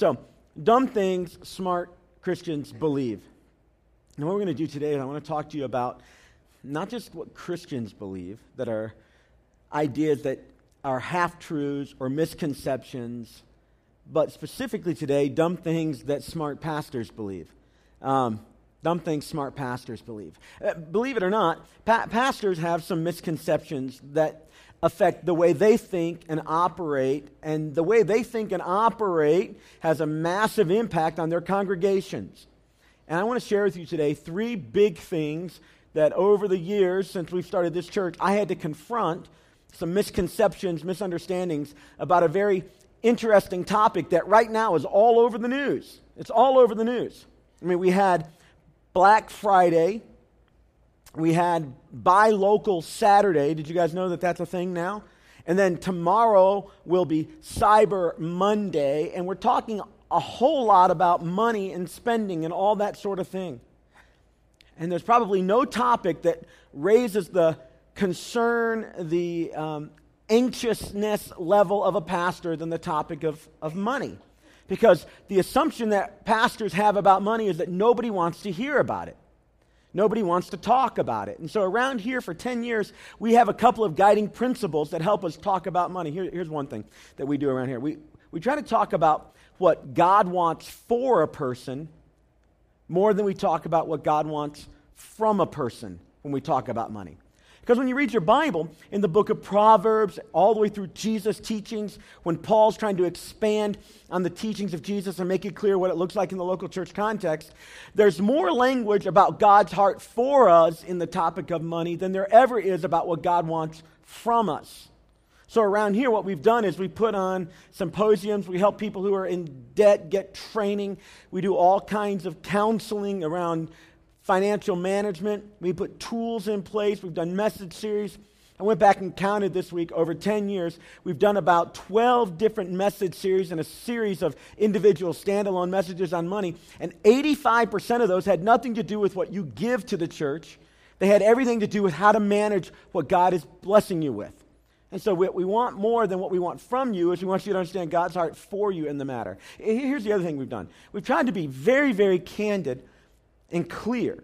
So, dumb things smart Christians believe. And what we're going to do today is I want to talk to you about not just what Christians believe, that are ideas that are half truths or misconceptions, but specifically today, dumb things that smart pastors believe. Um, dumb things smart pastors believe. Uh, believe it or not, pa- pastors have some misconceptions that affect the way they think and operate, and the way they think and operate has a massive impact on their congregations. And I want to share with you today three big things that over the years since we've started this church, I had to confront some misconceptions, misunderstandings about a very interesting topic that right now is all over the news. It's all over the news. I mean, we had Black Friday, we had Buy Local Saturday. Did you guys know that that's a thing now? And then tomorrow will be Cyber Monday, and we're talking a whole lot about money and spending and all that sort of thing. And there's probably no topic that raises the concern, the um, anxiousness level of a pastor than the topic of, of money. Because the assumption that pastors have about money is that nobody wants to hear about it. Nobody wants to talk about it. And so, around here for 10 years, we have a couple of guiding principles that help us talk about money. Here, here's one thing that we do around here we, we try to talk about what God wants for a person more than we talk about what God wants from a person when we talk about money. Because when you read your Bible in the book of Proverbs, all the way through Jesus' teachings, when Paul's trying to expand on the teachings of Jesus and make it clear what it looks like in the local church context, there's more language about God's heart for us in the topic of money than there ever is about what God wants from us. So, around here, what we've done is we put on symposiums. We help people who are in debt get training. We do all kinds of counseling around financial management. We put tools in place. We've done message series. I went back and counted this week over 10 years. We've done about 12 different message series and a series of individual standalone messages on money. And 85% of those had nothing to do with what you give to the church, they had everything to do with how to manage what God is blessing you with. And so, what we want more than what we want from you is we want you to understand God's heart for you in the matter. Here's the other thing we've done we've tried to be very, very candid and clear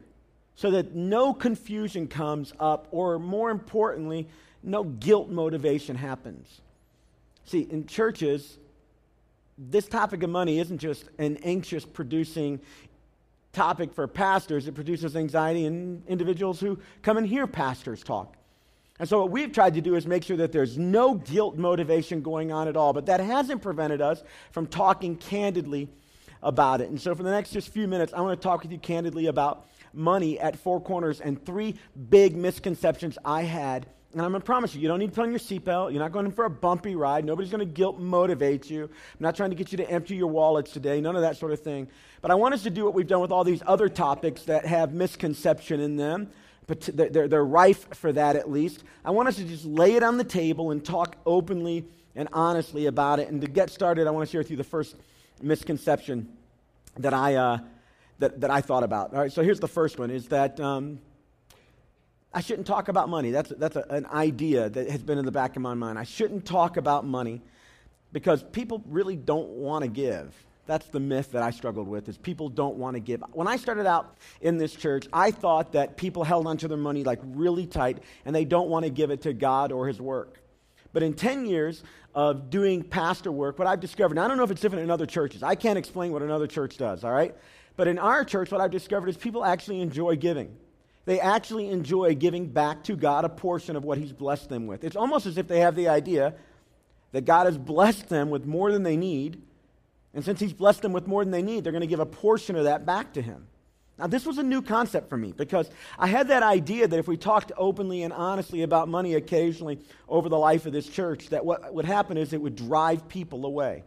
so that no confusion comes up, or more importantly, no guilt motivation happens. See, in churches, this topic of money isn't just an anxious producing topic for pastors, it produces anxiety in individuals who come and hear pastors talk. And so, what we've tried to do is make sure that there's no guilt motivation going on at all. But that hasn't prevented us from talking candidly about it. And so, for the next just few minutes, I want to talk with you candidly about money at Four Corners and three big misconceptions I had. And I'm going to promise you, you don't need to put on your seatbelt. You're not going in for a bumpy ride. Nobody's going to guilt motivate you. I'm not trying to get you to empty your wallets today, none of that sort of thing. But I want us to do what we've done with all these other topics that have misconception in them. But they're, they're rife for that at least. I want us to just lay it on the table and talk openly and honestly about it. And to get started, I want to share with you the first misconception that I, uh, that, that I thought about. All right, so here's the first one is that um, I shouldn't talk about money. That's, that's a, an idea that has been in the back of my mind. I shouldn't talk about money because people really don't want to give. That's the myth that I struggled with is people don't want to give. When I started out in this church, I thought that people held onto their money like really tight and they don't want to give it to God or his work. But in 10 years of doing pastor work, what I've discovered, I don't know if it's different in other churches. I can't explain what another church does, all right? But in our church, what I've discovered is people actually enjoy giving. They actually enjoy giving back to God a portion of what He's blessed them with. It's almost as if they have the idea that God has blessed them with more than they need. And since He's blessed them with more than they need, they're going to give a portion of that back to Him. Now, this was a new concept for me because I had that idea that if we talked openly and honestly about money occasionally over the life of this church, that what would happen is it would drive people away.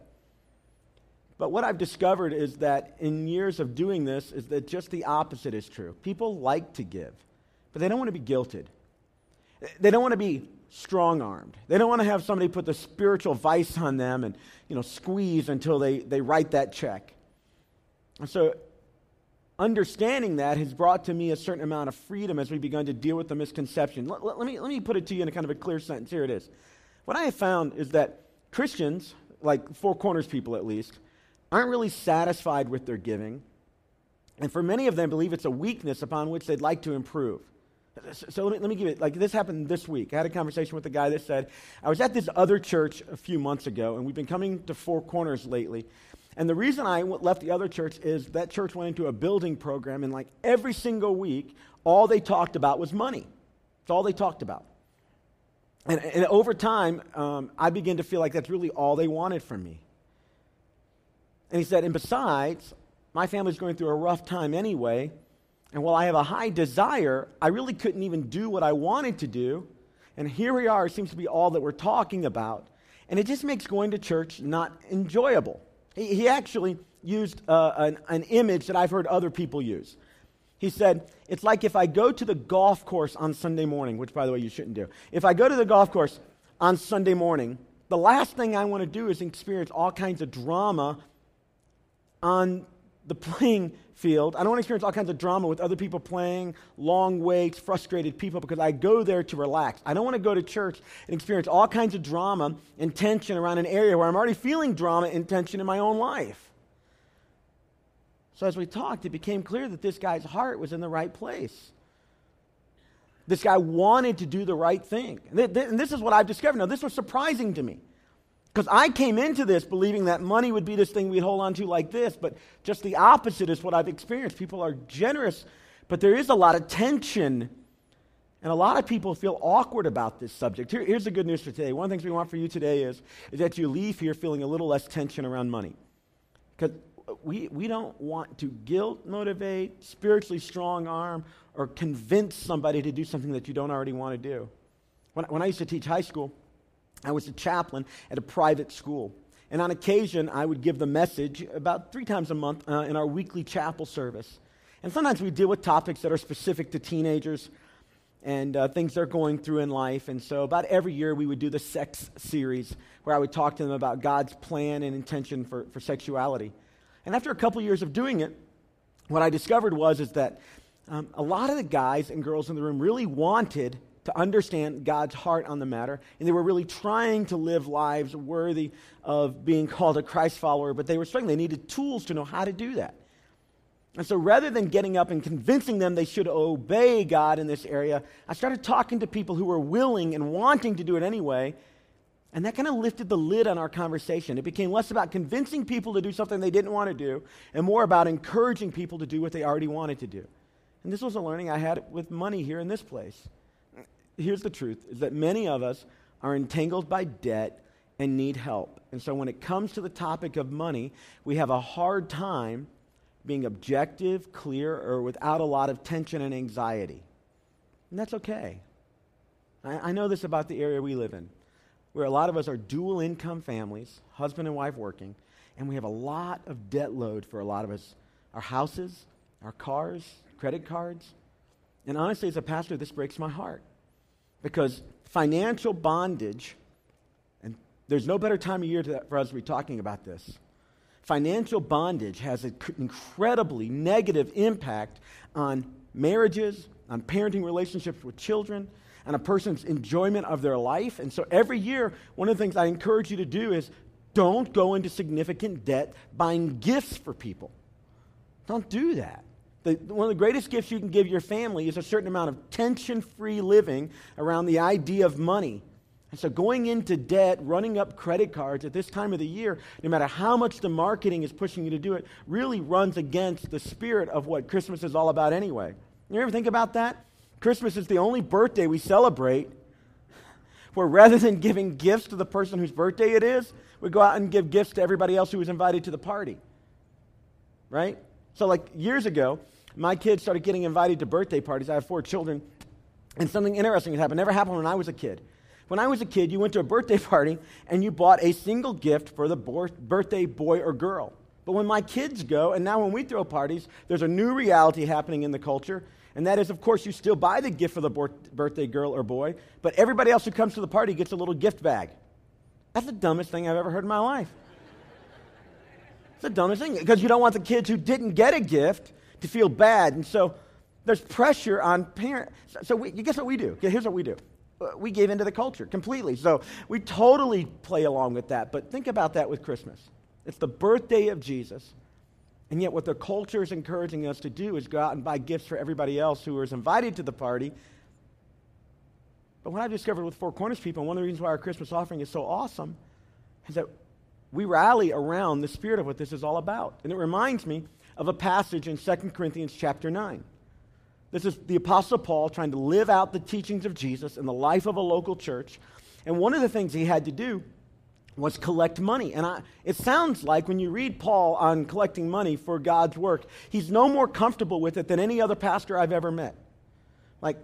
But what I've discovered is that in years of doing this, is that just the opposite is true. People like to give, but they don't want to be guilted. They don't want to be strong armed. They don't want to have somebody put the spiritual vice on them and you know squeeze until they, they write that check. And so understanding that has brought to me a certain amount of freedom as we've begun to deal with the misconception. Let, let, let, me, let me put it to you in a kind of a clear sentence. Here it is. What I have found is that Christians, like Four Corners people at least, aren't really satisfied with their giving. And for many of them, believe it's a weakness upon which they'd like to improve. So let me, let me give it, like this happened this week. I had a conversation with a guy that said, I was at this other church a few months ago, and we've been coming to Four Corners lately. And the reason I left the other church is that church went into a building program, and like every single week, all they talked about was money. That's all they talked about. And, and over time, um, I began to feel like that's really all they wanted from me. And he said, and besides, my family's going through a rough time anyway. And while I have a high desire, I really couldn't even do what I wanted to do. And here we are, it seems to be all that we're talking about. And it just makes going to church not enjoyable. He, he actually used uh, an, an image that I've heard other people use. He said, It's like if I go to the golf course on Sunday morning, which, by the way, you shouldn't do. If I go to the golf course on Sunday morning, the last thing I want to do is experience all kinds of drama on the playing field. I don't want to experience all kinds of drama with other people playing, long waits, frustrated people, because I go there to relax. I don't want to go to church and experience all kinds of drama and tension around an area where I'm already feeling drama and tension in my own life. So as we talked, it became clear that this guy's heart was in the right place. This guy wanted to do the right thing. And this is what I've discovered. Now, this was surprising to me. Because I came into this believing that money would be this thing we'd hold on to like this, but just the opposite is what I've experienced. People are generous, but there is a lot of tension. And a lot of people feel awkward about this subject. Here, here's the good news for today. One of the things we want for you today is, is that you leave here feeling a little less tension around money. Because we, we don't want to guilt motivate, spiritually strong arm, or convince somebody to do something that you don't already want to do. When, when I used to teach high school, I was a chaplain at a private school. And on occasion, I would give the message about three times a month uh, in our weekly chapel service. And sometimes we deal with topics that are specific to teenagers and uh, things they're going through in life. And so, about every year, we would do the sex series where I would talk to them about God's plan and intention for, for sexuality. And after a couple years of doing it, what I discovered was is that um, a lot of the guys and girls in the room really wanted to understand God's heart on the matter, and they were really trying to live lives worthy of being called a Christ follower, but they were struggling. They needed tools to know how to do that. And so rather than getting up and convincing them they should obey God in this area, I started talking to people who were willing and wanting to do it anyway. And that kind of lifted the lid on our conversation. It became less about convincing people to do something they didn't want to do and more about encouraging people to do what they already wanted to do. And this was a learning I had with money here in this place here's the truth is that many of us are entangled by debt and need help. And so when it comes to the topic of money, we have a hard time being objective, clear, or without a lot of tension and anxiety. And that's okay. I, I know this about the area we live in, where a lot of us are dual income families, husband and wife working, and we have a lot of debt load for a lot of us our houses, our cars, credit cards. And honestly, as a pastor, this breaks my heart. Because financial bondage, and there's no better time of year to, for us to be talking about this. Financial bondage has an incredibly negative impact on marriages, on parenting relationships with children, and a person's enjoyment of their life. And so every year, one of the things I encourage you to do is don't go into significant debt buying gifts for people. Don't do that. The, one of the greatest gifts you can give your family is a certain amount of tension free living around the idea of money. And so, going into debt, running up credit cards at this time of the year, no matter how much the marketing is pushing you to do it, really runs against the spirit of what Christmas is all about anyway. You ever think about that? Christmas is the only birthday we celebrate where rather than giving gifts to the person whose birthday it is, we go out and give gifts to everybody else who was invited to the party. Right? So, like years ago, my kids started getting invited to birthday parties. I have four children, and something interesting has happened. Never happened when I was a kid. When I was a kid, you went to a birthday party and you bought a single gift for the birthday boy or girl. But when my kids go, and now when we throw parties, there's a new reality happening in the culture. And that is, of course, you still buy the gift for the birthday girl or boy, but everybody else who comes to the party gets a little gift bag. That's the dumbest thing I've ever heard in my life. It's the dumbest thing because you don't want the kids who didn't get a gift to feel bad. And so there's pressure on parents. So we, guess what we do? Here's what we do. Uh, we gave into the culture completely. So we totally play along with that. But think about that with Christmas. It's the birthday of Jesus. And yet, what the culture is encouraging us to do is go out and buy gifts for everybody else who is invited to the party. But what I've discovered with Four Corners people, and one of the reasons why our Christmas offering is so awesome, is that we rally around the spirit of what this is all about. And it reminds me of a passage in 2 Corinthians chapter 9. This is the Apostle Paul trying to live out the teachings of Jesus in the life of a local church. And one of the things he had to do was collect money. And I, it sounds like when you read Paul on collecting money for God's work, he's no more comfortable with it than any other pastor I've ever met. Like,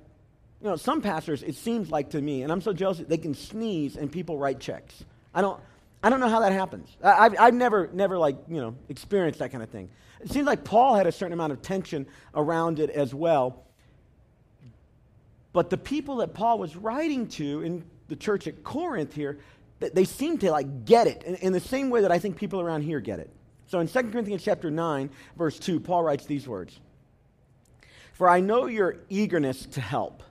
you know, some pastors, it seems like to me, and I'm so jealous, they can sneeze and people write checks. I don't, I don't know how that happens. I, have I've never, never like, you know, experienced that kind of thing. It seems like Paul had a certain amount of tension around it as well. But the people that Paul was writing to in the church at Corinth here, they seem to like get it in, in the same way that I think people around here get it. So in 2 Corinthians chapter 9, verse 2, Paul writes these words. For I know your eagerness to help.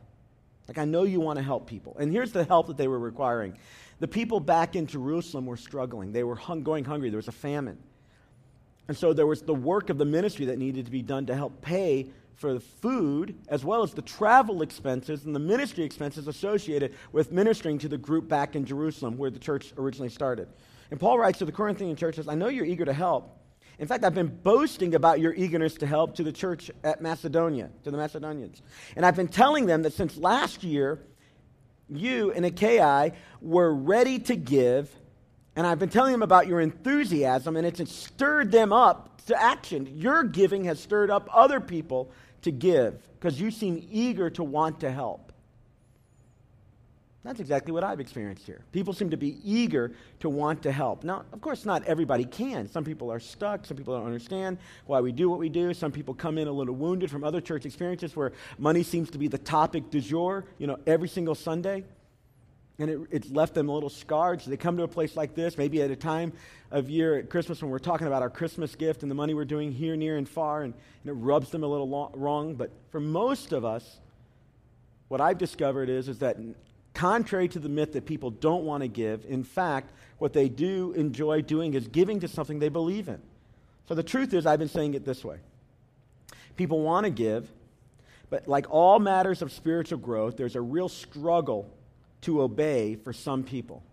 Like I know you want to help people. And here's the help that they were requiring. The people back in Jerusalem were struggling. They were hung, going hungry. There was a famine. And so there was the work of the ministry that needed to be done to help pay for the food as well as the travel expenses and the ministry expenses associated with ministering to the group back in Jerusalem where the church originally started. And Paul writes to the Corinthian churches, I know you're eager to help. In fact, I've been boasting about your eagerness to help to the church at Macedonia, to the Macedonians. And I've been telling them that since last year, you and Achaia were ready to give and I've been telling them about your enthusiasm, and it's stirred them up to action. Your giving has stirred up other people to give because you seem eager to want to help. That's exactly what I've experienced here. People seem to be eager to want to help. Now, of course, not everybody can. Some people are stuck. Some people don't understand why we do what we do. Some people come in a little wounded from other church experiences where money seems to be the topic du jour, you know, every single Sunday and it, it's left them a little scarred. So they come to a place like this, maybe at a time of year at Christmas when we're talking about our Christmas gift and the money we're doing here, near, and far, and, and it rubs them a little wrong. But for most of us, what I've discovered is, is that contrary to the myth that people don't want to give, in fact, what they do enjoy doing is giving to something they believe in. So the truth is, I've been saying it this way people want to give, but like all matters of spiritual growth, there's a real struggle to obey for some people.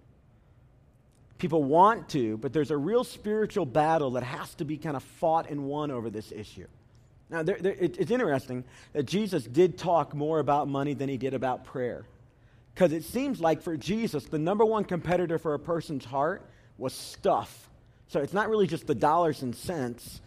People want to, but there's a real spiritual battle that has to be kind of fought and won over this issue. Now, there, there, it, it's interesting that Jesus did talk more about money than he did about prayer. Because it seems like for Jesus, the number one competitor for a person's heart was stuff. So it's not really just the dollars and cents,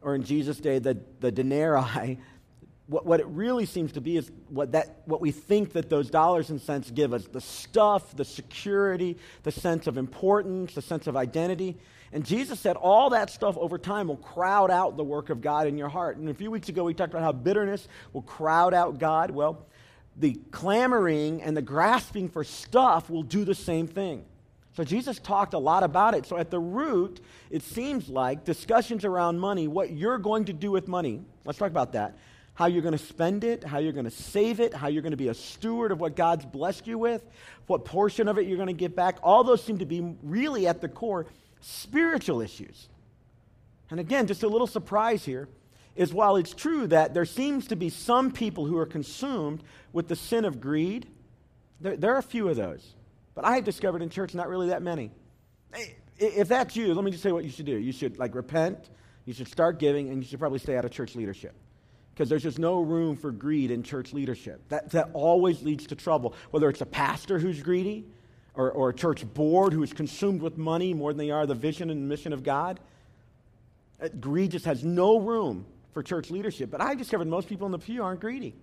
or in Jesus' day, the, the denarii, what, what it really seems to be is what, that, what we think that those dollars and cents give us the stuff, the security, the sense of importance, the sense of identity. And Jesus said all that stuff over time will crowd out the work of God in your heart. And a few weeks ago, we talked about how bitterness will crowd out God. Well, the clamoring and the grasping for stuff will do the same thing. So Jesus talked a lot about it. So at the root, it seems like discussions around money, what you're going to do with money, let's talk about that how you're going to spend it, how you're going to save it, how you're going to be a steward of what God's blessed you with, what portion of it you're going to give back. All those seem to be really at the core spiritual issues. And again, just a little surprise here is while it's true that there seems to be some people who are consumed with the sin of greed, there, there are a few of those. But I have discovered in church not really that many. If that's you, let me just say what you should do. You should like repent, you should start giving, and you should probably stay out of church leadership because there's just no room for greed in church leadership. That, that always leads to trouble, whether it's a pastor who's greedy or, or a church board who is consumed with money more than they are the vision and mission of God. Uh, greed just has no room for church leadership. But I've discovered most people in the pew aren't greedy.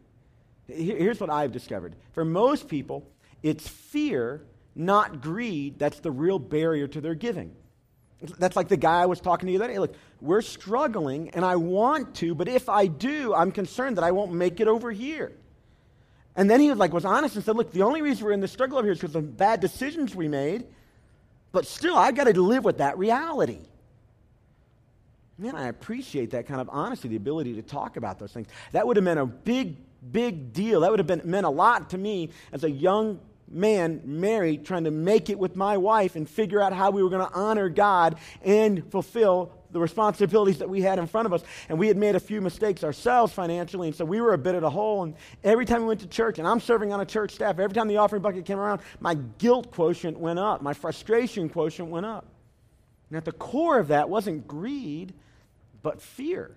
Here's what I've discovered for most people, it's fear, not greed, that's the real barrier to their giving. That's like the guy I was talking to you that day. Look, we're struggling and I want to, but if I do, I'm concerned that I won't make it over here. And then he was like, was honest and said, look, the only reason we're in the struggle over here is because of bad decisions we made, but still, I've got to live with that reality. Man, I appreciate that kind of honesty, the ability to talk about those things. That would have meant a big, big deal. That would have been, meant a lot to me as a young man married trying to make it with my wife and figure out how we were going to honor God and fulfill the responsibilities that we had in front of us. And we had made a few mistakes ourselves financially, and so we were a bit at a hole. And every time we went to church, and I'm serving on a church staff, every time the offering bucket came around, my guilt quotient went up, my frustration quotient went up. And at the core of that wasn't greed, but fear.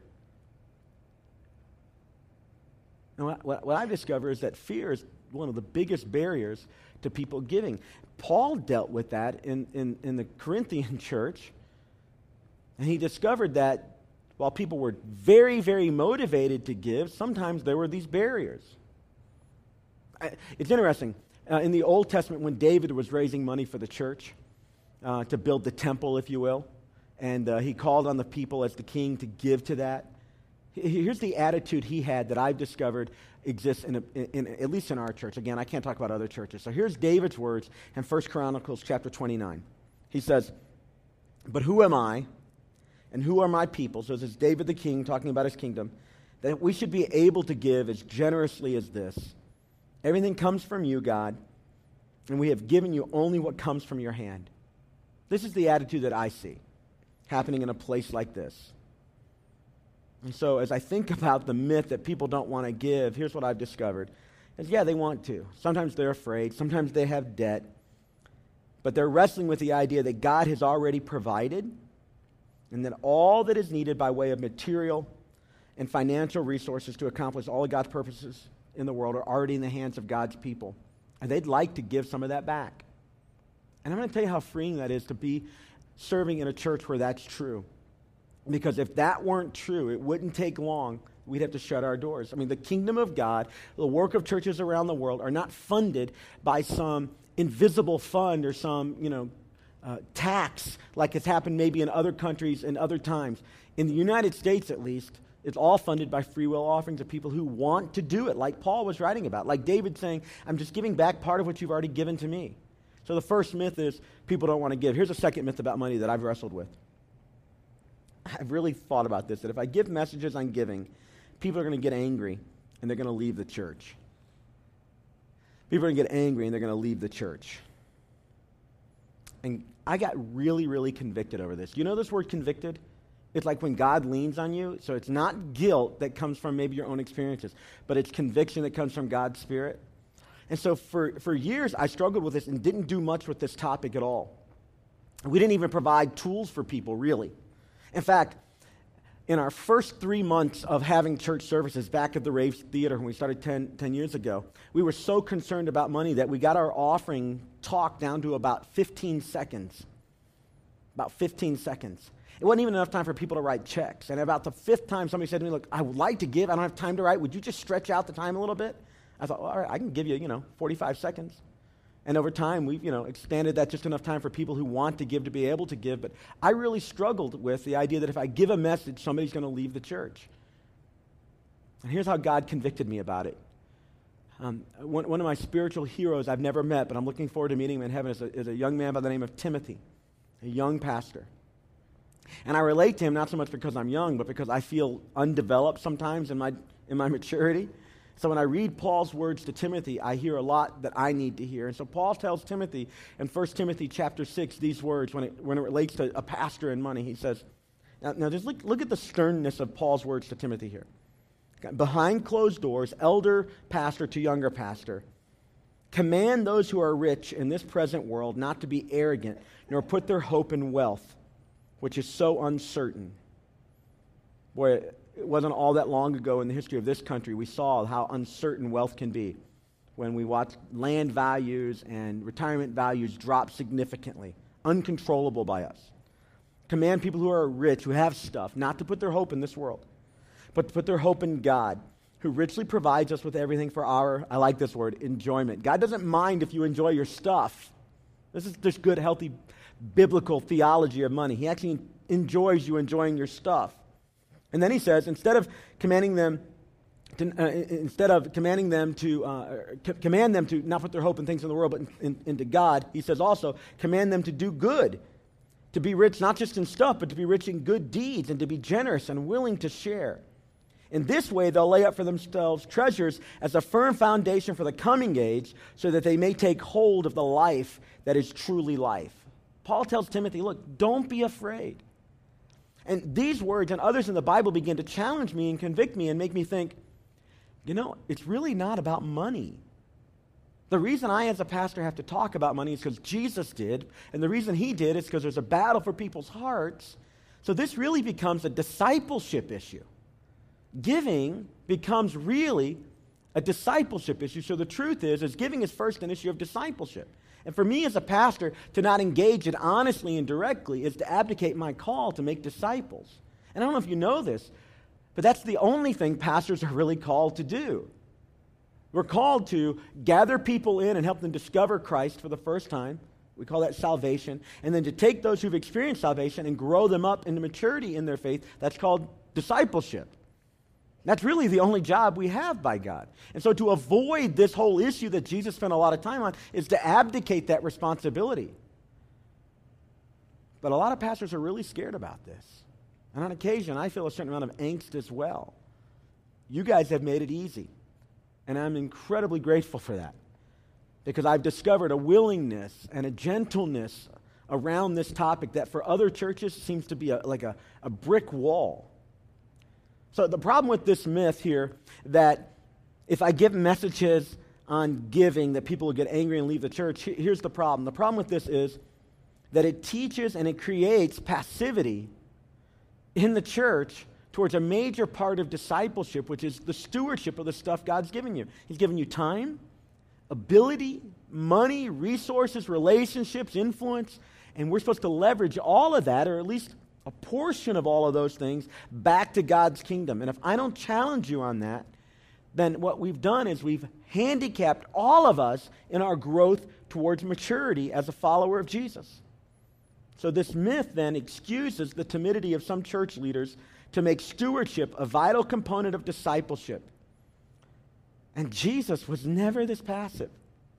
And what, what, what I've discovered is that fear is one of the biggest barriers to people giving. Paul dealt with that in, in, in the Corinthian church, and he discovered that while people were very, very motivated to give, sometimes there were these barriers. It's interesting. Uh, in the Old Testament, when David was raising money for the church uh, to build the temple, if you will, and uh, he called on the people as the king to give to that. Here's the attitude he had that I've discovered exists in, a, in, in, at least in our church. Again, I can't talk about other churches. So here's David's words in 1 Chronicles chapter 29. He says, But who am I and who are my people? So this is David the king talking about his kingdom, that we should be able to give as generously as this. Everything comes from you, God, and we have given you only what comes from your hand. This is the attitude that I see happening in a place like this. And so, as I think about the myth that people don't want to give, here's what I've discovered. Is yeah, they want to. Sometimes they're afraid. Sometimes they have debt. But they're wrestling with the idea that God has already provided and that all that is needed by way of material and financial resources to accomplish all of God's purposes in the world are already in the hands of God's people. And they'd like to give some of that back. And I'm going to tell you how freeing that is to be serving in a church where that's true. Because if that weren't true, it wouldn't take long. We'd have to shut our doors. I mean, the kingdom of God, the work of churches around the world are not funded by some invisible fund or some, you know, uh, tax like has happened maybe in other countries and other times. In the United States, at least, it's all funded by free will offerings of people who want to do it, like Paul was writing about. Like David saying, I'm just giving back part of what you've already given to me. So the first myth is people don't want to give. Here's a second myth about money that I've wrestled with. I've really thought about this that if I give messages on giving, people are going to get angry and they're going to leave the church. People are going to get angry and they're going to leave the church. And I got really, really convicted over this. You know this word convicted? It's like when God leans on you. So it's not guilt that comes from maybe your own experiences, but it's conviction that comes from God's Spirit. And so for, for years, I struggled with this and didn't do much with this topic at all. We didn't even provide tools for people, really. In fact, in our first three months of having church services back at the Rave Theater when we started 10, 10, years ago, we were so concerned about money that we got our offering talk down to about 15 seconds. About 15 seconds. It wasn't even enough time for people to write checks. And about the fifth time, somebody said to me, Look, I would like to give, I don't have time to write. Would you just stretch out the time a little bit? I thought, well, all right, I can give you, you know, 45 seconds. And over time, we've, you know, expanded that just enough time for people who want to give to be able to give. But I really struggled with the idea that if I give a message, somebody's going to leave the church. And here's how God convicted me about it. Um, one, one, of my spiritual heroes I've never met, but I'm looking forward to meeting him in heaven, is a, is a young man by the name of Timothy, a young pastor. And I relate to him not so much because I'm young, but because I feel undeveloped sometimes in my, in my maturity. So when I read Paul's words to Timothy, I hear a lot that I need to hear. And so Paul tells Timothy in 1 Timothy chapter 6 these words when it, when it relates to a pastor and money. He says, now, now just look, look at the sternness of Paul's words to Timothy here. Behind closed doors, elder pastor to younger pastor, command those who are rich in this present world not to be arrogant, nor put their hope in wealth, which is so uncertain. Boy, it wasn't all that long ago in the history of this country, we saw how uncertain wealth can be when we watch land values and retirement values drop significantly, uncontrollable by us. Command people who are rich, who have stuff, not to put their hope in this world, but to put their hope in God, who richly provides us with everything for our, I like this word, enjoyment. God doesn't mind if you enjoy your stuff. This is just good, healthy, biblical theology of money. He actually enjoys you enjoying your stuff. And then he says, instead of commanding them, to, uh, instead of commanding them to uh, command them to not put their hope in things in the world, but in, in, into God, he says also, command them to do good, to be rich not just in stuff, but to be rich in good deeds, and to be generous and willing to share. In this way, they'll lay up for themselves treasures as a firm foundation for the coming age, so that they may take hold of the life that is truly life. Paul tells Timothy, look, don't be afraid. And these words and others in the Bible begin to challenge me and convict me and make me think, you know, it's really not about money. The reason I, as a pastor, have to talk about money is because Jesus did, and the reason he did is because there's a battle for people's hearts. So this really becomes a discipleship issue. Giving becomes really a discipleship issue. So the truth is, is giving is first an issue of discipleship. And for me as a pastor, to not engage it honestly and directly is to abdicate my call to make disciples. And I don't know if you know this, but that's the only thing pastors are really called to do. We're called to gather people in and help them discover Christ for the first time. We call that salvation. And then to take those who've experienced salvation and grow them up into maturity in their faith. That's called discipleship. That's really the only job we have by God. And so to avoid this whole issue that Jesus spent a lot of time on is to abdicate that responsibility. But a lot of pastors are really scared about this. And on occasion, I feel a certain amount of angst as well. You guys have made it easy. And I'm incredibly grateful for that. Because I've discovered a willingness and a gentleness around this topic that for other churches seems to be a, like a, a brick wall. So the problem with this myth here that if I give messages on giving that people will get angry and leave the church, here's the problem. The problem with this is that it teaches and it creates passivity in the church towards a major part of discipleship, which is the stewardship of the stuff God's given you. He's given you time, ability, money, resources, relationships, influence, and we're supposed to leverage all of that, or at least a portion of all of those things back to God's kingdom. And if I don't challenge you on that, then what we've done is we've handicapped all of us in our growth towards maturity as a follower of Jesus. So, this myth then excuses the timidity of some church leaders to make stewardship a vital component of discipleship. And Jesus was never this passive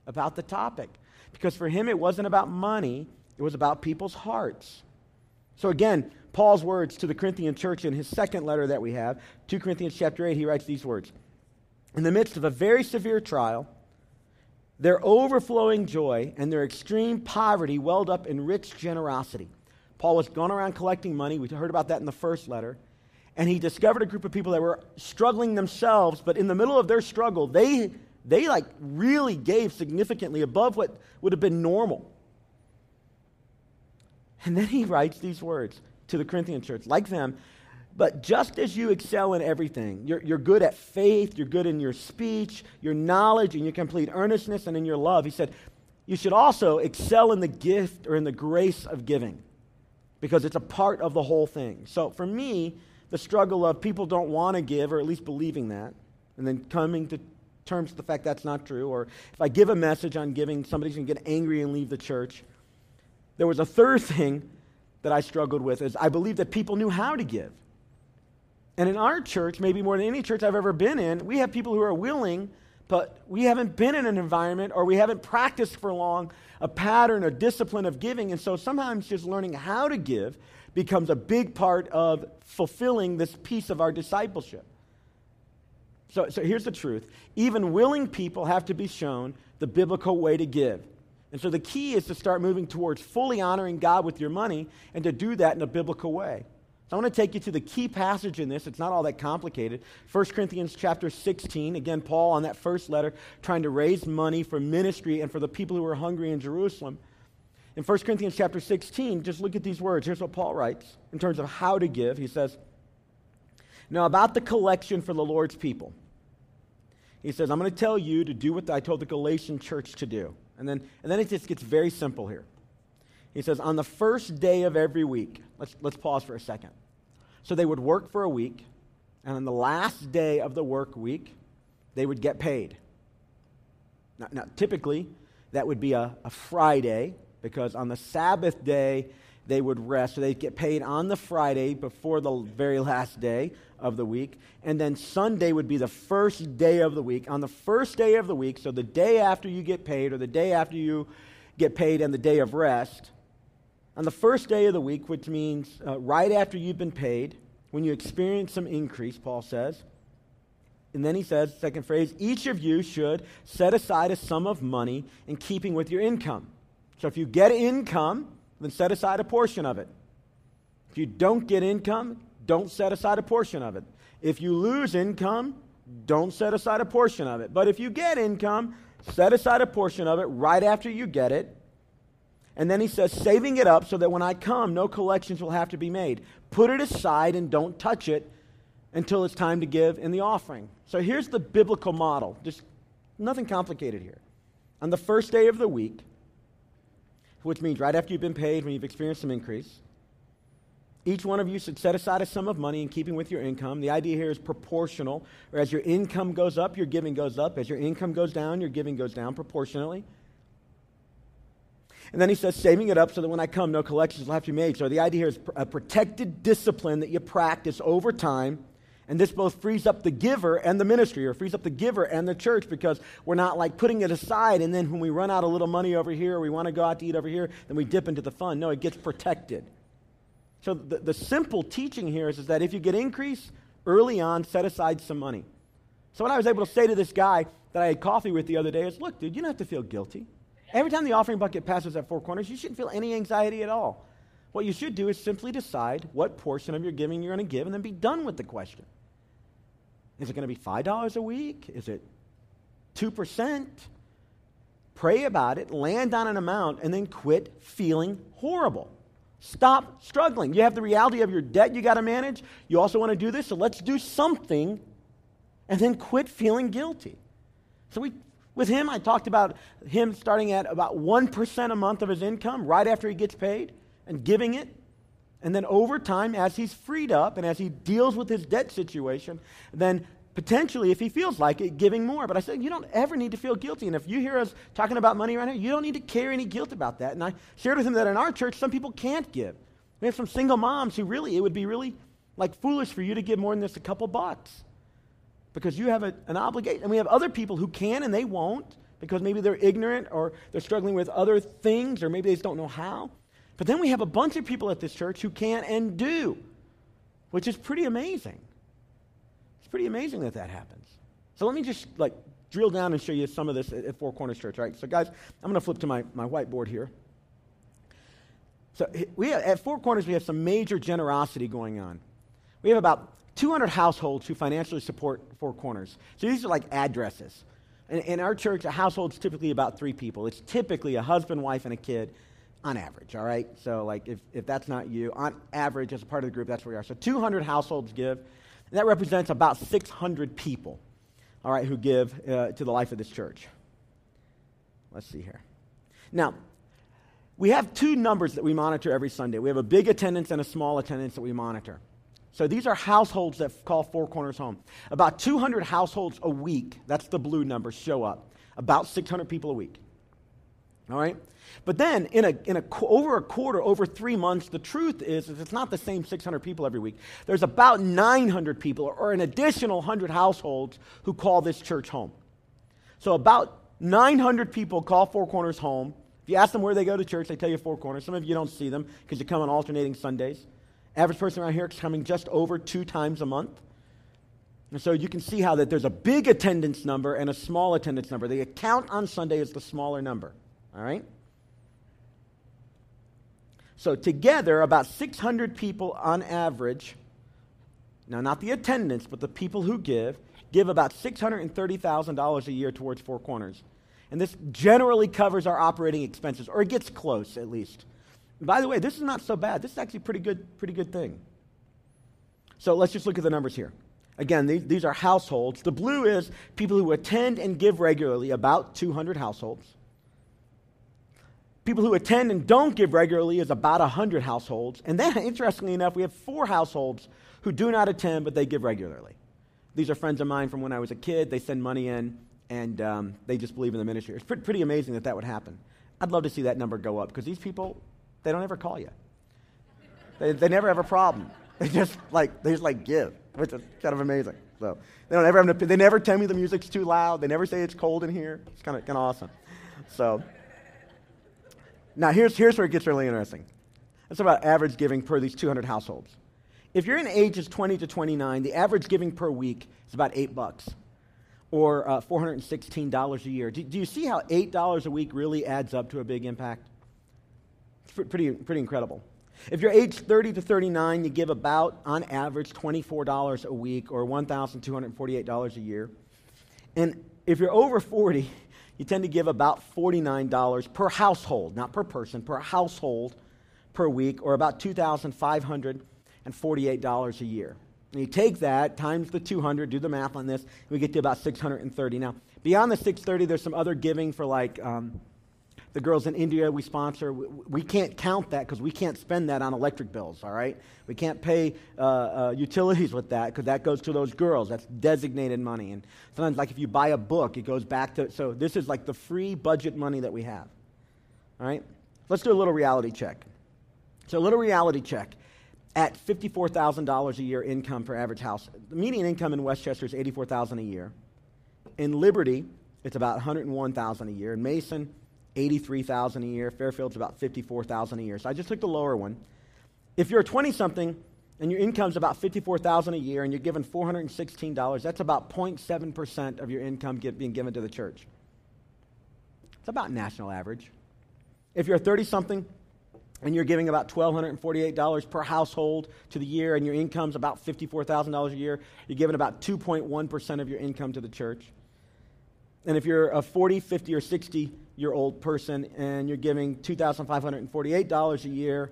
about the topic because for him it wasn't about money, it was about people's hearts. So again, Paul's words to the Corinthian church in his second letter that we have, 2 Corinthians chapter 8, he writes these words. In the midst of a very severe trial, their overflowing joy and their extreme poverty welled up in rich generosity. Paul was going around collecting money. We heard about that in the first letter. And he discovered a group of people that were struggling themselves, but in the middle of their struggle, they, they like really gave significantly above what would have been normal. And then he writes these words to the Corinthian church, like them. But just as you excel in everything, you're, you're good at faith, you're good in your speech, your knowledge, and your complete earnestness, and in your love, he said, you should also excel in the gift or in the grace of giving because it's a part of the whole thing. So for me, the struggle of people don't want to give, or at least believing that, and then coming to terms with the fact that's not true, or if I give a message on giving, somebody's going to get angry and leave the church. There was a third thing that I struggled with is I believe that people knew how to give. And in our church, maybe more than any church I've ever been in, we have people who are willing, but we haven't been in an environment or we haven't practiced for long a pattern or discipline of giving. And so sometimes just learning how to give becomes a big part of fulfilling this piece of our discipleship. So, so here's the truth even willing people have to be shown the biblical way to give. And so the key is to start moving towards fully honoring God with your money and to do that in a biblical way. So I want to take you to the key passage in this. It's not all that complicated. 1 Corinthians chapter 16. Again, Paul on that first letter trying to raise money for ministry and for the people who are hungry in Jerusalem. In 1 Corinthians chapter 16, just look at these words. Here's what Paul writes in terms of how to give. He says, Now about the collection for the Lord's people. He says, I'm going to tell you to do what I told the Galatian church to do. And then, and then it just gets very simple here. He says, on the first day of every week, let's, let's pause for a second. So they would work for a week, and on the last day of the work week, they would get paid. Now, now typically, that would be a, a Friday, because on the Sabbath day, they would rest. So they'd get paid on the Friday before the very last day of the week. And then Sunday would be the first day of the week. On the first day of the week, so the day after you get paid, or the day after you get paid and the day of rest, on the first day of the week, which means uh, right after you've been paid, when you experience some increase, Paul says, and then he says, second phrase, each of you should set aside a sum of money in keeping with your income. So if you get income, then set aside a portion of it. If you don't get income, don't set aside a portion of it. If you lose income, don't set aside a portion of it. But if you get income, set aside a portion of it right after you get it. And then he says, saving it up so that when I come, no collections will have to be made. Put it aside and don't touch it until it's time to give in the offering. So here's the biblical model. Just nothing complicated here. On the first day of the week, which means right after you've been paid, when you've experienced some increase, each one of you should set aside a sum of money in keeping with your income. The idea here is proportional. Or as your income goes up, your giving goes up. As your income goes down, your giving goes down proportionally. And then he says, saving it up so that when I come, no collections will have to be made. So the idea here is a protected discipline that you practice over time and this both frees up the giver and the ministry, or frees up the giver and the church, because we're not like putting it aside, and then when we run out a little money over here, or we want to go out to eat over here, then we dip into the fund. No, it gets protected. So the, the simple teaching here is, is that if you get increase early on, set aside some money. So what I was able to say to this guy that I had coffee with the other day is, look, dude, you don't have to feel guilty. Every time the offering bucket passes at four corners, you shouldn't feel any anxiety at all. What you should do is simply decide what portion of your giving you're going to give and then be done with the question. Is it going to be $5 a week? Is it 2%? Pray about it, land on an amount, and then quit feeling horrible. Stop struggling. You have the reality of your debt you got to manage. You also want to do this, so let's do something and then quit feeling guilty. So we with him, I talked about him starting at about 1% a month of his income right after he gets paid and giving it. And then over time, as he's freed up and as he deals with his debt situation, then potentially, if he feels like it, giving more. But I said, you don't ever need to feel guilty. And if you hear us talking about money right now, you don't need to carry any guilt about that. And I shared with him that in our church, some people can't give. We have some single moms who really, it would be really like foolish for you to give more than just a couple bucks because you have a, an obligation. And we have other people who can and they won't because maybe they're ignorant or they're struggling with other things or maybe they just don't know how. But then we have a bunch of people at this church who can and do, which is pretty amazing. It's pretty amazing that that happens. So let me just like drill down and show you some of this at, Four Corners Church, right? So guys, I'm going to flip to my, my whiteboard here. So we have, at Four Corners, we have some major generosity going on. We have about 200 households who financially support Four Corners. So these are like addresses. In, in our church, a household is typically about three people. It's typically a husband, wife, and a kid on average, all right? So, like, if, if that's not you, on average, as a part of the group, that's where we are. So, 200 households give. That represents about 600 people, all right, who give uh, to the life of this church. Let's see here. Now, we have two numbers that we monitor every Sunday. We have a big attendance and a small attendance that we monitor. So these are households that call Four Corners home. About 200 households a week, that's the blue number, show up. About 600 people a week. All right? But then, in a, in a, over a quarter, over three months, the truth is, is it's not the same 600 people every week. There's about 900 people, or an additional 100 households, who call this church home. So about 900 people call Four Corners home. If you ask them where they go to church, they tell you Four Corners. Some of you don't see them because you come on alternating Sundays. Average person around here is coming just over two times a month. And so you can see how that there's a big attendance number and a small attendance number. The account on Sunday is the smaller number. All right? So, together, about 600 people on average, now not the attendance, but the people who give, give about $630,000 a year towards Four Corners. And this generally covers our operating expenses, or it gets close at least. And by the way, this is not so bad. This is actually a pretty good, pretty good thing. So let's just look at the numbers here. Again, these, these are households. The blue is people who attend and give regularly, about 200 households. People who attend and don't give regularly is about 100 households. And then, interestingly enough, we have four households who do not attend, but they give regularly. These are friends of mine from when I was a kid. They send money in, and um, they just believe in the ministry. It's pretty, amazing that that would happen. I'd love to see that number go up because these people, they don't ever call you. They, they never have a problem. They just like they just like give, which is kind of amazing. So they don't ever have an, they never tell me the music's too loud. They never say it's cold in here. It's kind of kind of awesome. So now, here's, here's where it gets really interesting. That's about average giving per these 200 households. If you're in ages 20 to 29, the average giving per week is about eight bucks. or uh, $416 a year. Do, do, you see how $8 a week really adds up to a big impact? It's pretty, pretty incredible. If you're age 30 to 39, you give about, on average, $24 a week or $1,248 a year. And if you're over 40, you tend to give about $49 per household, not per person, per household per week, or about $2,548 a year. And you take that times the 200, do the math on this, and we get to about 630. Now, beyond the 630, there's some other giving for like um, the girls in India we sponsor. We, we can't count that because we can't spend that on electric bills, all right? We can't pay uh, uh, utilities with that because that goes to those girls. That's designated money. And sometimes, like if you buy a book, it goes back to. So this is like the free budget money that we have, all right? Let's do a little reality check. So, a little reality check at $54,000 a year income for average house. The median income in Westchester is 84,000 a year. In Liberty, it's about 101,000 a year. In Mason, 83,000 a year. Fairfield's about 54,000 a year. So I just took the lower one. If you're a 20 something and your income's about 54,000 a year and you're given $416, that's about 0.7% of your income get, being given to the church. It's about national average. If you're a 30 something and you're giving about $1,248 per household to the year, and your income's about $54,000 a year, you're giving about 2.1% of your income to the church. And if you're a 40, 50, or 60 year old person and you're giving $2,548 a year,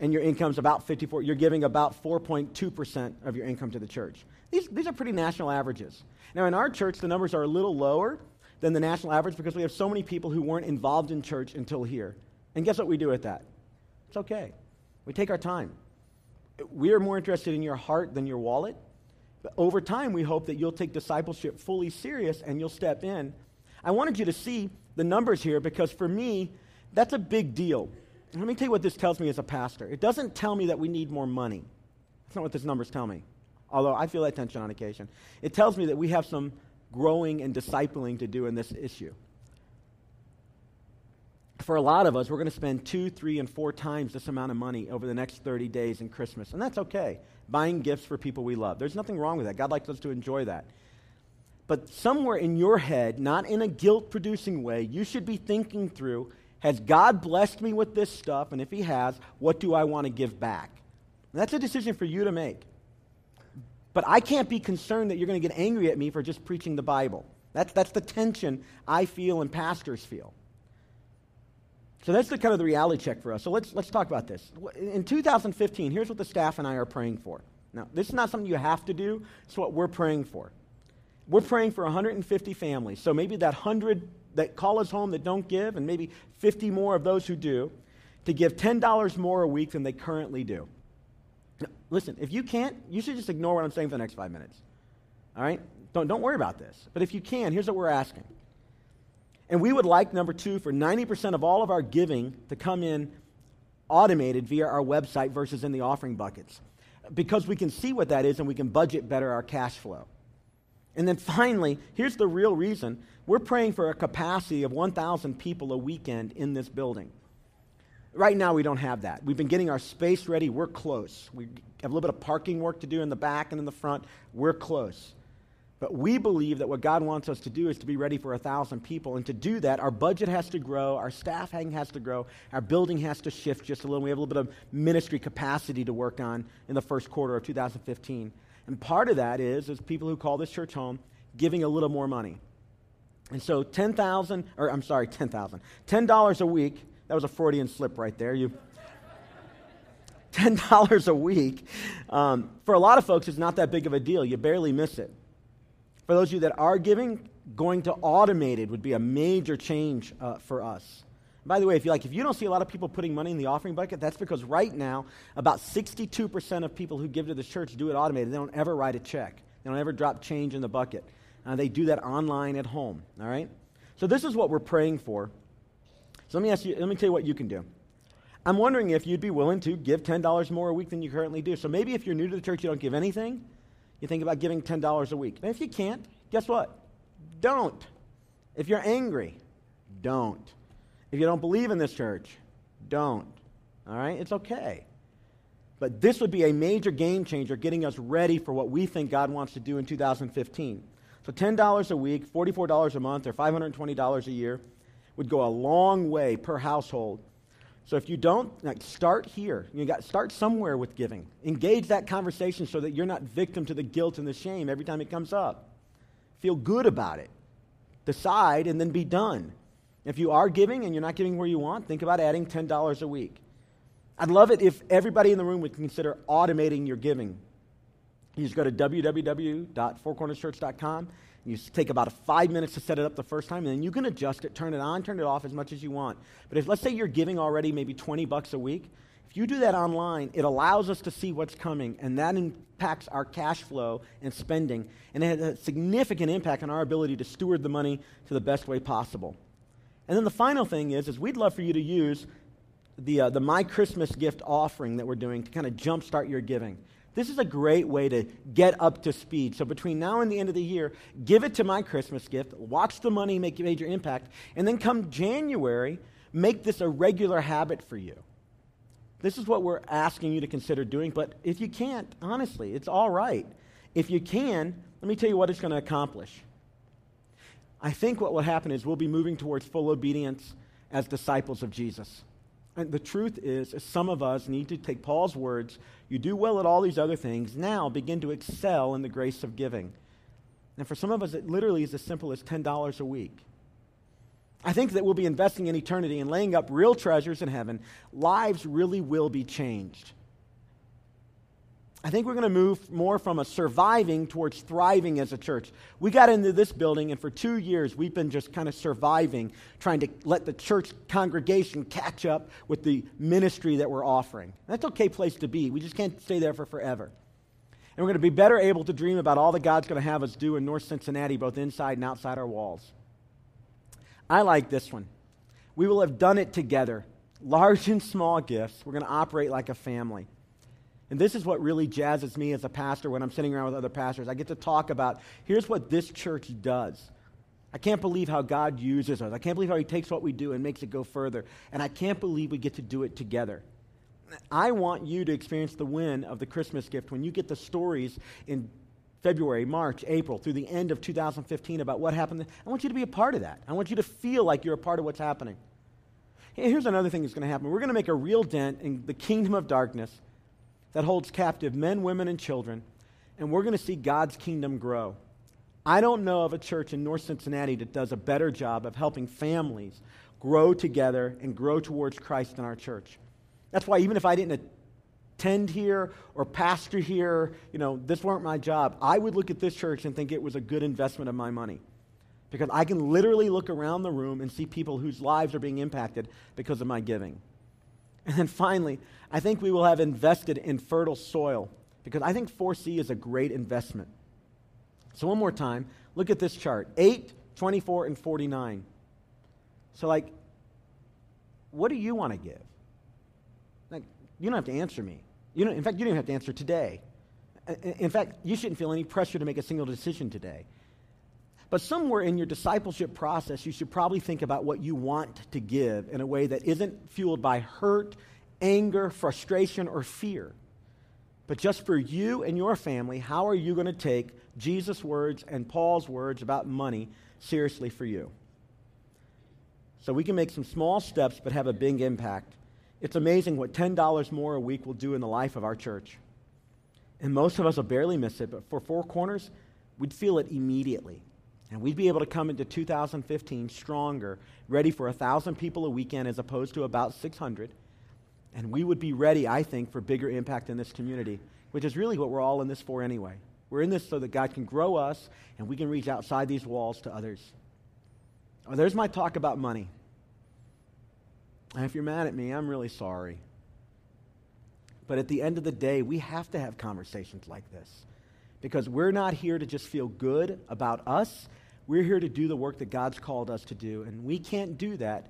and your income's about 54, you're giving about 4.2% of your income to the church. These, these are pretty national averages. Now, in our church, the numbers are a little lower than the national average because we have so many people who weren't involved in church until here. And guess what we do with that? It's okay. We take our time. We are more interested in your heart than your wallet. But over time, we hope that you'll take discipleship fully serious and you'll step in. I wanted you to see the numbers here because for me, that's a big deal. Let me tell you what this tells me as a pastor. It doesn't tell me that we need more money. That's not what these numbers tell me, although I feel that tension on occasion. It tells me that we have some growing and discipling to do in this issue for a lot of us, we're going to spend two, three, and four times this amount of money over the next 30 days in Christmas. And that's okay. Buying gifts for people we love. There's nothing wrong with that. God likes us to enjoy that. But somewhere in your head, not in a guilt producing way, you should be thinking through Has God blessed me with this stuff? And if He has, what do I want to give back? And that's a decision for you to make. But I can't be concerned that you're going to get angry at me for just preaching the Bible. That's, that's the tension I feel and pastors feel. So that's the kind of the reality check for us. So let's, let's talk about this. In 2015, here's what the staff and I are praying for. Now, this is not something you have to do, it's what we're praying for. We're praying for 150 families. So maybe that 100 that call us home that don't give, and maybe 50 more of those who do, to give $10 more a week than they currently do. Now, listen, if you can't, you should just ignore what I'm saying for the next five minutes. All right? Don't, don't worry about this. But if you can, here's what we're asking and we would like, number two, for 90% of all of our giving to come in automated via our website versus in the offering buckets. Because we can see what that is and we can budget better our cash flow. And then finally, here's the real reason we're praying for a capacity of 1,000 people a weekend in this building. Right now, we don't have that. We've been getting our space ready. We're close. We have a little bit of parking work to do in the back and in the front. We're close. But we believe that what God wants us to do is to be ready for a thousand people. And to do that, our budget has to grow, our staffing has to grow, our building has to shift just a little. We have a little bit of ministry capacity to work on in the first quarter of 2015. And part of that is, is people who call this church home giving a little more money. And so 10,000, or I'm sorry, 10,000, $10 a week, that was a Freudian slip right there. You. $10 a week, um, for a lot of folks, it's not that big of a deal. You barely miss it. For those of you that are giving, going to automated would be a major change uh, for us. By the way, if you like, if you don't see a lot of people putting money in the offering bucket, that's because right now about 62% of people who give to the church do it automated. They don't ever write a check. They don't ever drop change in the bucket. Uh, they do that online at home. All right. So this is what we're praying for. So let me ask you. Let me tell you what you can do. I'm wondering if you'd be willing to give $10 more a week than you currently do. So maybe if you're new to the church, you don't give anything you think about giving $10 a week. And if you can't, guess what? Don't. If you're angry, don't. If you don't believe in this church, don't. All right? It's okay. But this would be a major game changer getting us ready for what we think God wants to do in 2015. So $10 a week, $44 a month, or $520 a year would go a long way per household. So if you don't, like, start here. You got start somewhere with giving. Engage that conversation so that you're not victim to the guilt and the shame every time it comes up. Feel good about it. Decide and then be done. If you are giving and you're not giving where you want, think about adding $10 a week. I'd love it if everybody in the room would consider automating your giving. You just go to www.fourcornerschurch.com. You take about five minutes to set it up the first time, and then you can adjust it, turn it on, turn it off as much as you want. But if, let's say, you're giving already maybe 20 bucks a week, if you do that online, it allows us to see what's coming, and that impacts our cash flow and spending, and it has a significant impact on our ability to steward the money to the best way possible. And then the final thing is, is we'd love for you to use the, uh, the My Christmas gift offering that we're doing to kind of jumpstart your giving. This is a great way to get up to speed. So between now and the end of the year, give it to my Christmas gift, watch the money make a major impact, and then come January, make this a regular habit for you. This is what we're asking you to consider doing, but if you can't, honestly, it's all right. If you can, let me tell you what it's going to accomplish. I think what will happen is we'll be moving towards full obedience as disciples of Jesus. And the truth is, is, some of us need to take Paul's words, you do well at all these other things, now begin to excel in the grace of giving. And for some of us, it literally is as simple as $10 a week. I think that we'll be investing in eternity and laying up real treasures in heaven. Lives really will be changed. I think we're going to move more from a surviving towards thriving as a church. We got into this building, and for two years, we've been just kind of surviving, trying to let the church congregation catch up with the ministry that we're offering. That's okay place to be. We just can't stay there for forever. And we're going to be better able to dream about all that God's going to have us do in North Cincinnati, both inside and outside our walls. I like this one. We will have done it together. Large and small gifts. We're going to operate like a family. And this is what really jazzes me as a pastor when I'm sitting around with other pastors. I get to talk about here's what this church does. I can't believe how God uses us. I can't believe how He takes what we do and makes it go further. And I can't believe we get to do it together. I want you to experience the win of the Christmas gift when you get the stories in February, March, April, through the end of 2015 about what happened. I want you to be a part of that. I want you to feel like you're a part of what's happening. Here's another thing that's going to happen. We're going to make a real dent in the kingdom of darkness that holds captive men, women, and children, and we're going to see God's kingdom grow. I don't know of a church in North Cincinnati that does a better job of helping families grow together and grow towards Christ than our church. That's why even if I didn't attend here or pastor here, you know, this weren't my job, I would look at this church and think it was a good investment of my money. Because I can literally look around the room and see people whose lives are being impacted because of my giving. And then finally, I think we will have invested in fertile soil because I think 4C is a great investment. So, one more time, look at this chart 8, 24, and 49. So, like, what do you want to give? Like, you don't have to answer me. You don't, in fact, you don't have to answer today. In fact, you shouldn't feel any pressure to make a single decision today. But somewhere in your discipleship process, you should probably think about what you want to give in a way that isn't fueled by hurt, anger, frustration, or fear. But just for you and your family, how are you going to take Jesus' words and Paul's words about money seriously for you? So we can make some small steps but have a big impact. It's amazing what $10 more a week will do in the life of our church. And most of us will barely miss it, but for Four Corners, we'd feel it immediately. And we'd be able to come into 2015 stronger, ready for 1,000 people a weekend as opposed to about 600. And we would be ready, I think, for bigger impact in this community, which is really what we're all in this for anyway. We're in this so that God can grow us and we can reach outside these walls to others. Oh, there's my talk about money. And if you're mad at me, I'm really sorry. But at the end of the day, we have to have conversations like this because we're not here to just feel good about us we're here to do the work that God's called us to do, and we can't do that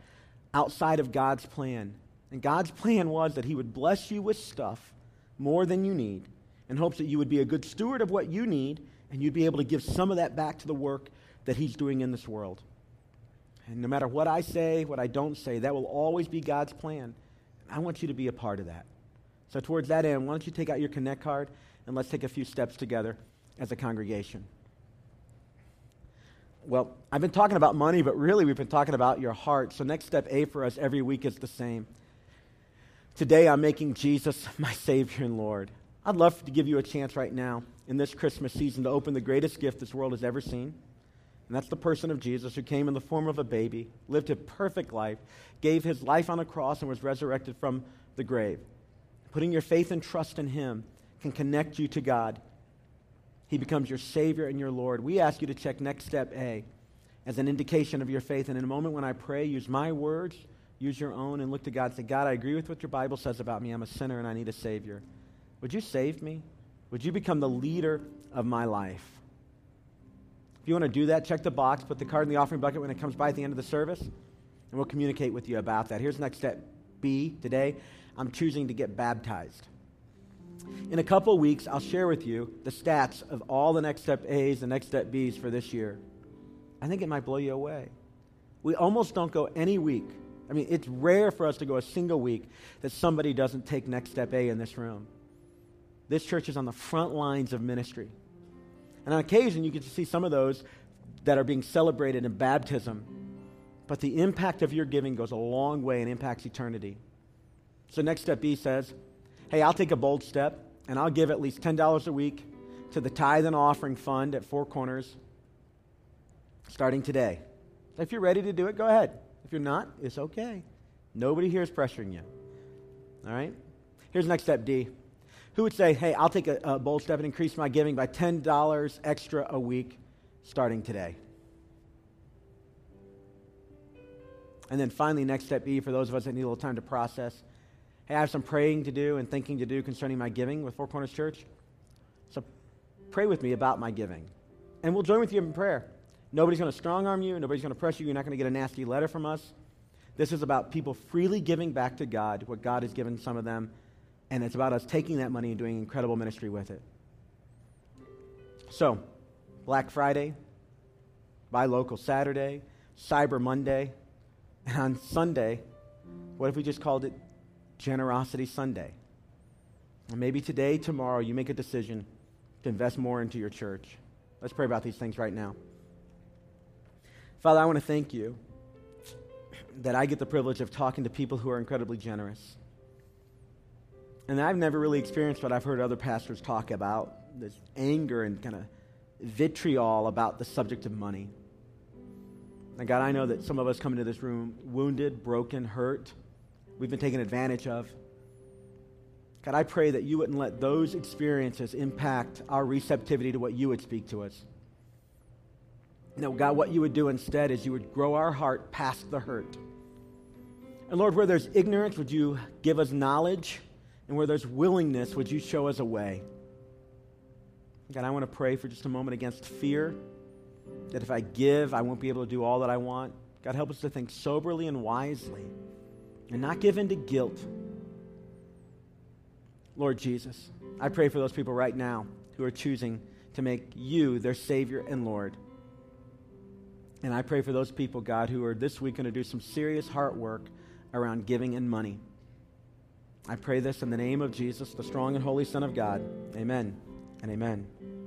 outside of God's plan. And God's plan was that He would bless you with stuff more than you need in hopes that you would be a good steward of what you need and you'd be able to give some of that back to the work that He's doing in this world. And no matter what I say, what I don't say, that will always be God's plan. And I want you to be a part of that. So, towards that end, why don't you take out your Connect card and let's take a few steps together as a congregation. Well, I've been talking about money, but really we've been talking about your heart. So, next step A for us every week is the same. Today, I'm making Jesus my Savior and Lord. I'd love to give you a chance right now in this Christmas season to open the greatest gift this world has ever seen. And that's the person of Jesus who came in the form of a baby, lived a perfect life, gave his life on a cross, and was resurrected from the grave. Putting your faith and trust in him can connect you to God. He becomes your Savior and your Lord. We ask you to check next step A as an indication of your faith. And in a moment when I pray, use my words, use your own, and look to God say, God, I agree with what your Bible says about me. I'm a sinner and I need a Savior. Would you save me? Would you become the leader of my life? If you want to do that, check the box, put the card in the offering bucket when it comes by at the end of the service, and we'll communicate with you about that. Here's next step B today I'm choosing to get baptized. In a couple weeks, I'll share with you the stats of all the next step A's and next step B's for this year. I think it might blow you away. We almost don't go any week. I mean, it's rare for us to go a single week that somebody doesn't take next step A in this room. This church is on the front lines of ministry. And on occasion, you get to see some of those that are being celebrated in baptism. But the impact of your giving goes a long way and impacts eternity. So, next step B says, hey, I'll take a bold step and I'll give at least $10 a week to the tithe and offering fund at Four Corners starting today. If you're ready to do it, go ahead. If you're not, it's okay. Nobody here is pressuring you. All right? Here's next step D. Who would say, hey, I'll take a, a bold step and increase my giving by $10 extra a week starting today? And then finally, next step E, for those of us that need a little time to process. Hey, I have some praying to do and thinking to do concerning my giving with Four Corners Church. So pray with me about my giving. And we'll join with you in prayer. Nobody's going to strong arm you, nobody's going to pressure you. You're not going to get a nasty letter from us. This is about people freely giving back to God what God has given some of them and it's about us taking that money and doing incredible ministry with it. So, Black Friday, Buy Local Saturday, Cyber Monday, and on Sunday, what if we just called it Generosity Sunday? And maybe today, tomorrow, you make a decision to invest more into your church. Let's pray about these things right now. Father, I want to thank you that I get the privilege of talking to people who are incredibly generous. And I've never really experienced what I've heard other pastors talk about this anger and kind of vitriol about the subject of money. And God, I know that some of us come into this room wounded, broken, hurt. We've been taken advantage of. God, I pray that you wouldn't let those experiences impact our receptivity to what you would speak to us. No, God, what you would do instead is you would grow our heart past the hurt. And Lord, where there's ignorance, would you give us knowledge? And where there's willingness, would you show us a way? God, I want to pray for just a moment against fear that if I give, I won't be able to do all that I want. God, help us to think soberly and wisely and not give in to guilt. Lord Jesus, I pray for those people right now who are choosing to make you their Savior and Lord. And I pray for those people, God, who are this week going to do some serious heart work around giving and money. I pray this in the name of Jesus, the strong and holy Son of God. Amen and amen.